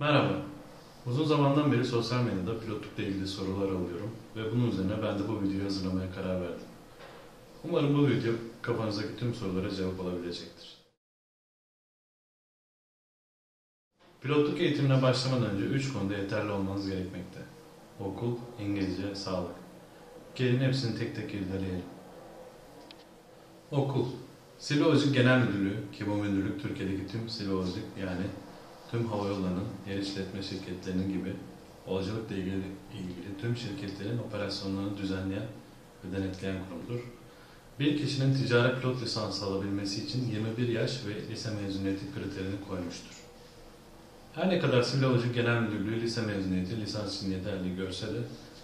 Merhaba. Uzun zamandan beri sosyal medyada pilotlukla ilgili sorular alıyorum ve bunun üzerine ben de bu videoyu hazırlamaya karar verdim. Umarım bu video kafanızdaki tüm sorulara cevap olabilecektir. Pilotluk eğitimine başlamadan önce 3 konuda yeterli olmanız gerekmekte. Okul, İngilizce, sağlık. Gelin hepsini tek tek irdeleyelim. Okul. Havacılık Genel Müdürlüğü ki bu müdürlük Türkiye'deki tüm havacılık yani tüm havayollarının, yer işletme şirketlerinin gibi havacılıkla ilgili, ilgili tüm şirketlerin operasyonlarını düzenleyen ve denetleyen kurumdur. Bir kişinin ticari pilot lisansı alabilmesi için 21 yaş ve lise mezuniyeti kriterini koymuştur. Her ne kadar Sivil Havacılık Genel Müdürlüğü lise mezuniyeti lisans için yeterli görse de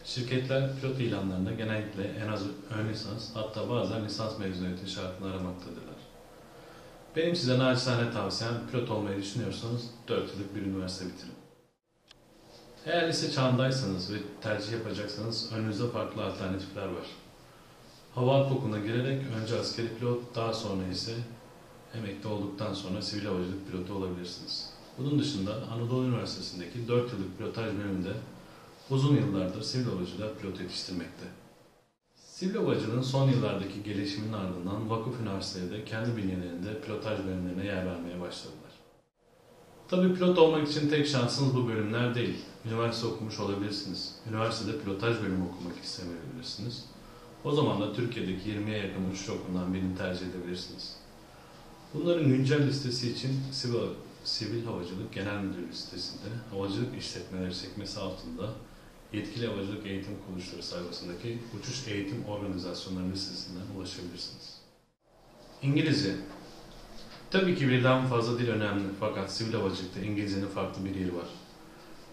şirketler pilot ilanlarında genellikle en az ön lisans hatta bazen lisans mezuniyeti şartını aramaktadırlar. Benim size naçizane tavsiyem pilot olmayı düşünüyorsanız 4 yıllık bir üniversite bitirin. Eğer lise çağındaysanız ve tercih yapacaksanız önünüzde farklı alternatifler var. Hava Okuluna girerek önce askeri pilot, daha sonra ise emekli olduktan sonra sivil havacılık pilotu olabilirsiniz. Bunun dışında Anadolu Üniversitesi'ndeki 4 yıllık pilotaj bölümünde uzun yıllardır sivil havacılığa pilot yetiştirmekte. Sivil havacılığın son yıllardaki gelişimin ardından vakıf üniversiteleri kendi bünyelerinde pilotaj bölümlerine yer vermeye başladılar. Tabii pilot olmak için tek şansınız bu bölümler değil. Üniversite okumuş olabilirsiniz. Üniversitede pilotaj bölümü okumak istemeyebilirsiniz. O zaman da Türkiye'deki 20'ye yakın uçuş okulundan birini tercih edebilirsiniz. Bunların güncel listesi için Sivil, Sivil Havacılık Genel Müdürlüğü sitesinde havacılık işletmeleri sekmesi altında Yetkili Havacılık Eğitim Kuruluşları sayfasındaki uçuş eğitim organizasyonları listesinden ulaşabilirsiniz. İngilizce Tabii ki birden fazla dil önemli fakat sivil havacılıkta İngilizcenin farklı bir yeri var.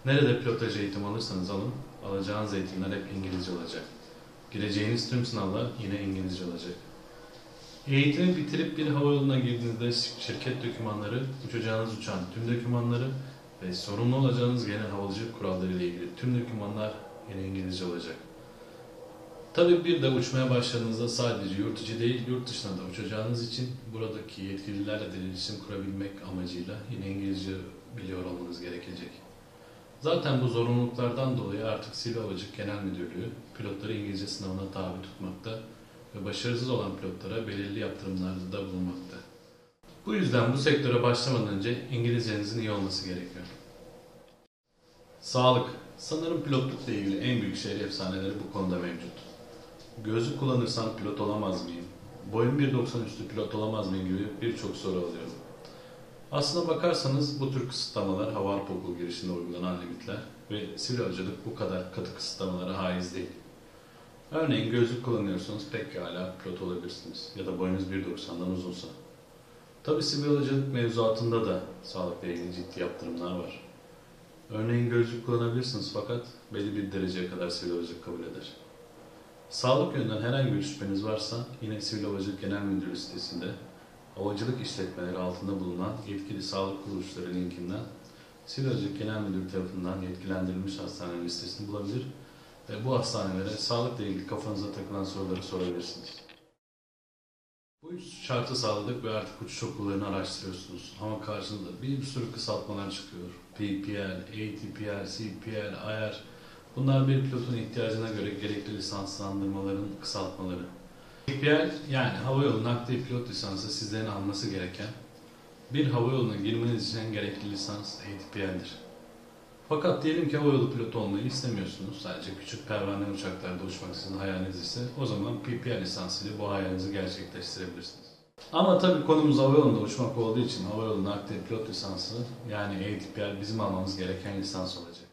Nerede pilotaj eğitim alırsanız alın, alacağınız eğitimler hep İngilizce olacak. Gireceğiniz tüm sınavlar yine İngilizce olacak. Eğitimi bitirip bir havayoluna girdiğinizde şirket dokümanları, uçacağınız uçağın tüm dokümanları ve sorumlu olacağınız genel havacılık kuralları ile ilgili tüm dokümanlar yine İngilizce olacak. Tabii bir de uçmaya başladığınızda sadece yurt içi değil, yurt dışına da uçacağınız için buradaki yetkililerle de kurabilmek amacıyla yine İngilizce biliyor olmanız gerekecek. Zaten bu zorunluluklardan dolayı artık Sivil Genel Müdürlüğü pilotları İngilizce sınavına tabi tutmakta ve başarısız olan pilotlara belirli yaptırımlarda da bulunmakta. Bu yüzden bu sektöre başlamadan önce İngilizcenizin iyi olması gerekiyor. Sağlık. Sanırım pilotlukla ilgili en büyük şehir efsaneleri bu konuda mevcut. Gözlük kullanırsam pilot olamaz mıyım? Boyum 1.90 üstü pilot olamaz mıyım gibi birçok soru alıyorum. Aslına bakarsanız bu tür kısıtlamalar Hava Okulu girişinde uygulanan limitler ve sivil havacılık bu kadar katı kısıtlamalara haiz değil. Örneğin gözlük kullanıyorsanız pekala pilot olabilirsiniz ya da boyunuz 1.90'dan uzunsa. Tabi sivil havacılık mevzuatında da sağlıkla ilgili ciddi yaptırımlar var. Örneğin gözlük kullanabilirsiniz fakat belli bir dereceye kadar sivil havacılık kabul eder. Sağlık yönünden herhangi bir şüpheniz varsa yine Sivil Havacılık Genel Müdürlüğü sitesinde havacılık işletmeleri altında bulunan yetkili sağlık kuruluşları linkinden Sivil Havacılık Genel Müdürlüğü tarafından yetkilendirilmiş hastane listesini bulabilir ve bu hastanelere sağlıkla ilgili kafanıza takılan soruları sorabilirsiniz. Bu üç şartı sağladık ve artık uçuş okullarını araştırıyorsunuz. Ama karşınızda bir sürü kısaltmalar çıkıyor. PPL, ATPL, CPL, IR. Bunlar bir pilotun ihtiyacına göre gerekli lisanslandırmaların kısaltmaları. PPL yani havayolu nakliye pilot lisansı sizlerin alması gereken bir havayoluna girmeniz için gerekli lisans ATPL'dir. Fakat diyelim ki havayolu pilotu olmayı istemiyorsunuz. Sadece küçük pervane uçaklarda uçmak sizin hayaliniz ise o zaman PPL lisansıyla bu hayalinizi gerçekleştirebilirsiniz. Ama tabii konumuz havayolunda uçmak olduğu için havayolu nakliye pilot lisansı yani ATPL bizim almamız gereken lisans olacak.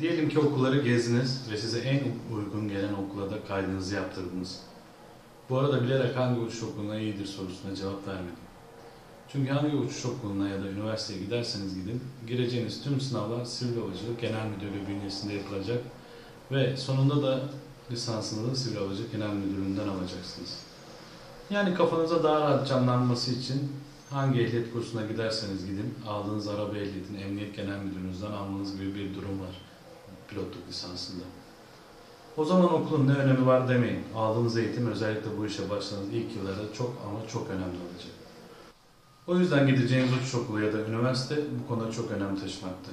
Diyelim ki okulları gezdiniz ve size en uygun gelen okula da kaydınızı yaptırdınız. Bu arada bilerek hangi uçuş okuluna iyidir sorusuna cevap vermedim. Çünkü hangi uçuş okuluna ya da üniversiteye giderseniz gidin, gireceğiniz tüm sınavlar Sivil Havacılık Genel Müdürlüğü bünyesinde yapılacak ve sonunda da lisansını da Sivil Havacılık Genel Müdürlüğü'nden alacaksınız. Yani kafanıza daha rahat canlanması için hangi ehliyet kursuna giderseniz gidin, aldığınız araba ehliyetini Emniyet Genel Müdürlüğünüzden almanız gibi bir durum var pilotluk lisansında. O zaman okulun ne önemi var demeyin. Aldığınız eğitim özellikle bu işe başladığınız ilk yıllarda çok ama çok önemli olacak. O yüzden gideceğiniz uçuş okulu ya da üniversite bu konuda çok önem taşımakta.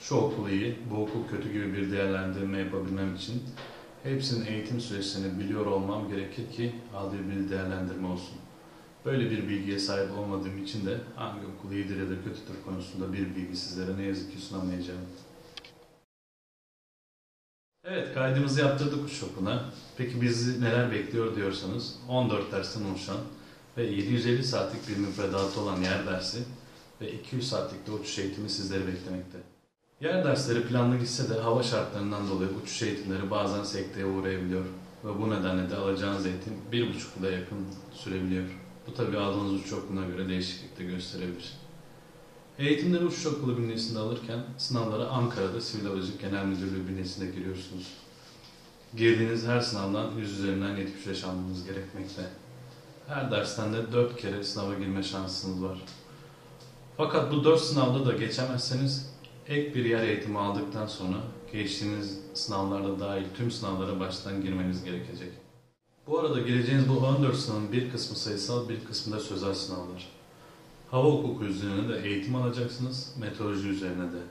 Şu okul iyi, bu okul kötü gibi bir değerlendirme yapabilmem için hepsinin eğitim süreçlerini biliyor olmam gerekir ki adil bir değerlendirme olsun. Böyle bir bilgiye sahip olmadığım için de hangi okul iyidir ya da kötüdür konusunda bir bilgi sizlere ne yazık ki sunamayacağım. Evet, kaydımızı yaptırdık uçuş okuluna. Peki bizi neler bekliyor diyorsanız 14 dersten oluşan ve 750 saatlik bir müfredatı olan yer dersi ve 200 saatlik de uçuş eğitimi sizleri beklemekte. Yer dersleri planlı gitse de hava şartlarından dolayı uçuş eğitimleri bazen sekteye uğrayabiliyor ve bu nedenle de alacağınız eğitim bir buçuk yıla yakın sürebiliyor. Bu tabi aldığınız uçuş okuluna göre değişiklik de gösterebilir. Eğitimleri uçuş okulu bünyesinde alırken sınavlara Ankara'da Sivil Havacılık Genel Müdürlüğü bünyesinde giriyorsunuz. Girdiğiniz her sınavdan 100 üzerinden 75 almanız gerekmekte. Her dersten de 4 kere sınava girme şansınız var. Fakat bu 4 sınavda da geçemezseniz ek bir yer eğitimi aldıktan sonra geçtiğiniz sınavlarda dahil tüm sınavlara baştan girmeniz gerekecek. Bu arada gireceğiniz bu 14 sınavın bir kısmı sayısal, bir kısmı da sözel sınavlar. Hava hukuku üzerine de eğitim alacaksınız, meteoroloji üzerine de.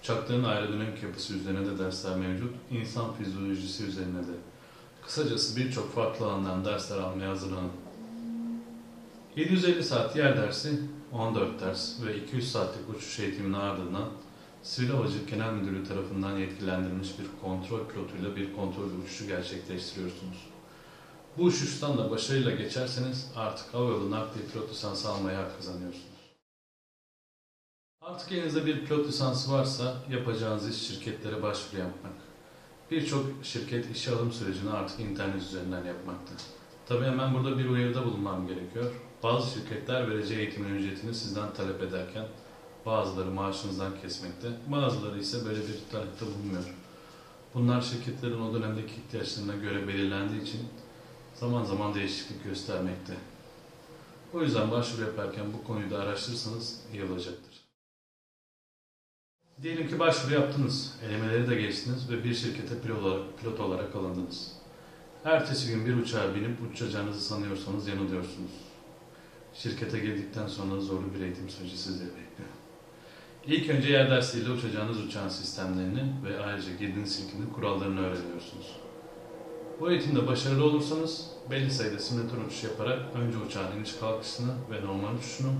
Uçakların aerodinamik yapısı üzerine de dersler mevcut, insan fizyolojisi üzerine de. Kısacası birçok farklı alandan dersler almaya hazırlanın. 750 saat yer dersi, 14 ders ve 200 saatlik uçuş eğitiminin ardından Sivil Havacılık Genel Müdürlüğü tarafından yetkilendirilmiş bir kontrol pilotuyla bir kontrol uçuşu gerçekleştiriyorsunuz. Bu uçuştan da başarıyla geçerseniz artık havayolu nakliye pilot lisansı almaya hak kazanıyorsunuz. Artık elinizde bir pilot lisansı varsa yapacağınız iş şirketlere başvuru yapmak. Birçok şirket işe alım sürecini artık internet üzerinden yapmakta. Tabii hemen burada bir uyarıda bulunmam gerekiyor. Bazı şirketler vereceği eğitimin ücretini sizden talep ederken bazıları maaşınızdan kesmekte, bazıları ise böyle bir talepte bulunmuyor. Bunlar şirketlerin o dönemdeki ihtiyaçlarına göre belirlendiği için zaman zaman değişiklik göstermekte. O yüzden başvuru yaparken bu konuyu da araştırırsanız iyi olacaktır. Diyelim ki başvuru yaptınız, elemeleri de geçtiniz ve bir şirkete pilot olarak, pilot olarak alındınız. Ertesi gün bir uçağa binip uçacağınızı sanıyorsanız yanılıyorsunuz. Şirkete girdikten sonra zorlu bir eğitim süreci sizleri bekliyor. İlk önce yer dersiyle uçacağınız uçağın sistemlerini ve ayrıca girdiğiniz şirketin kurallarını öğreniyorsunuz. Bu eğitimde başarılı olursanız belli sayıda simülatör uçuş yaparak önce uçağın iniş kalkışını ve normal uçuşunu,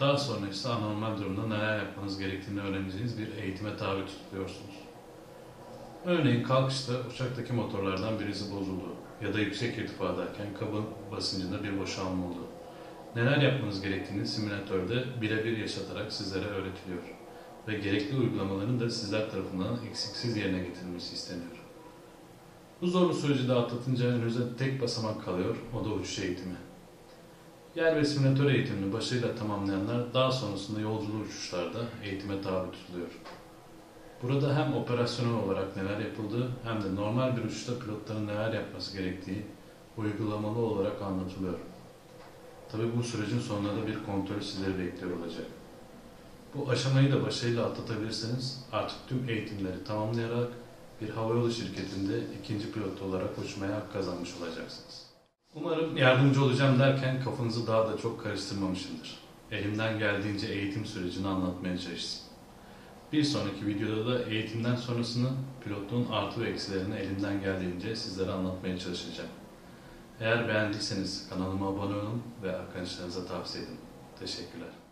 daha sonra ise anormal durumda neler yapmanız gerektiğini öğreneceğiniz bir eğitime tabi tutuluyorsunuz. Örneğin kalkışta uçaktaki motorlardan birisi bozuldu ya da yüksek irtifadayken kabın basıncında bir boşalma oldu. Neler yapmanız gerektiğini simülatörde birebir yaşatarak sizlere öğretiliyor ve gerekli uygulamaların da sizler tarafından eksiksiz yerine getirilmesi isteniyor. Bu zorlu süreci de atlatınca önünüze tek basamak kalıyor, o da uçuş eğitimi. Yer ve simülatör eğitimini başarıyla tamamlayanlar daha sonrasında yolculuğu uçuşlarda eğitime tabi tutuluyor. Burada hem operasyonel olarak neler yapıldığı hem de normal bir uçuşta pilotların neler yapması gerektiği uygulamalı olarak anlatılıyor. Tabi bu sürecin sonunda da bir kontrol sizleri bekliyor olacak. Bu aşamayı da başarıyla atlatabilirseniz artık tüm eğitimleri tamamlayarak bir havayolu şirketinde ikinci pilot olarak uçmaya hak kazanmış olacaksınız. Umarım yardımcı olacağım derken kafanızı daha da çok karıştırmamışımdır. Elimden geldiğince eğitim sürecini anlatmaya çalıştım. Bir sonraki videoda da eğitimden sonrasını pilotluğun artı ve eksilerini elimden geldiğince sizlere anlatmaya çalışacağım. Eğer beğendiyseniz kanalıma abone olun ve arkadaşlarınıza tavsiye edin. Teşekkürler.